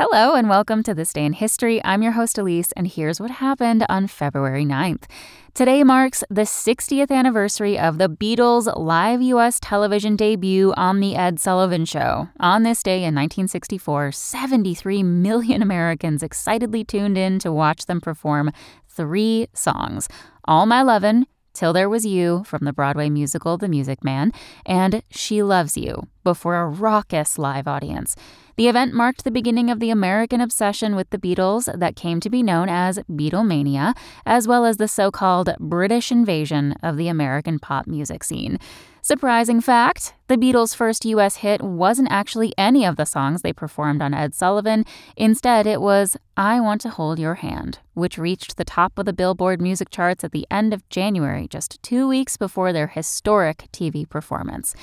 Hello and welcome to This Day in History. I'm your host Elise and here's what happened on February 9th. Today marks the 60th anniversary of the Beatles' live U.S. television debut on The Ed Sullivan Show. On this day in 1964, 73 million Americans excitedly tuned in to watch them perform three songs All My Lovin', Till There Was You from the Broadway musical The Music Man, and She Loves You before a raucous live audience. The event marked the beginning of the American obsession with the Beatles that came to be known as Beatlemania, as well as the so called British invasion of the American pop music scene. Surprising fact the Beatles' first U.S. hit wasn't actually any of the songs they performed on Ed Sullivan. Instead, it was I Want to Hold Your Hand, which reached the top of the Billboard music charts at the end of January, just two weeks before their historic TV performance.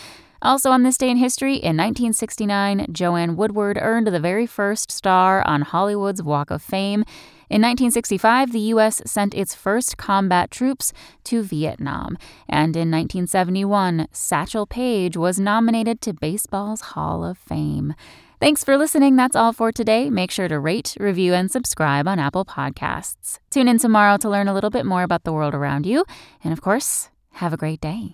Also, on this day in history, in 1969, Joanne Woodward earned the very first star on Hollywood's Walk of Fame. In 1965, the U.S. sent its first combat troops to Vietnam. And in 1971, Satchel Paige was nominated to Baseball's Hall of Fame. Thanks for listening. That's all for today. Make sure to rate, review, and subscribe on Apple Podcasts. Tune in tomorrow to learn a little bit more about the world around you. And of course, have a great day.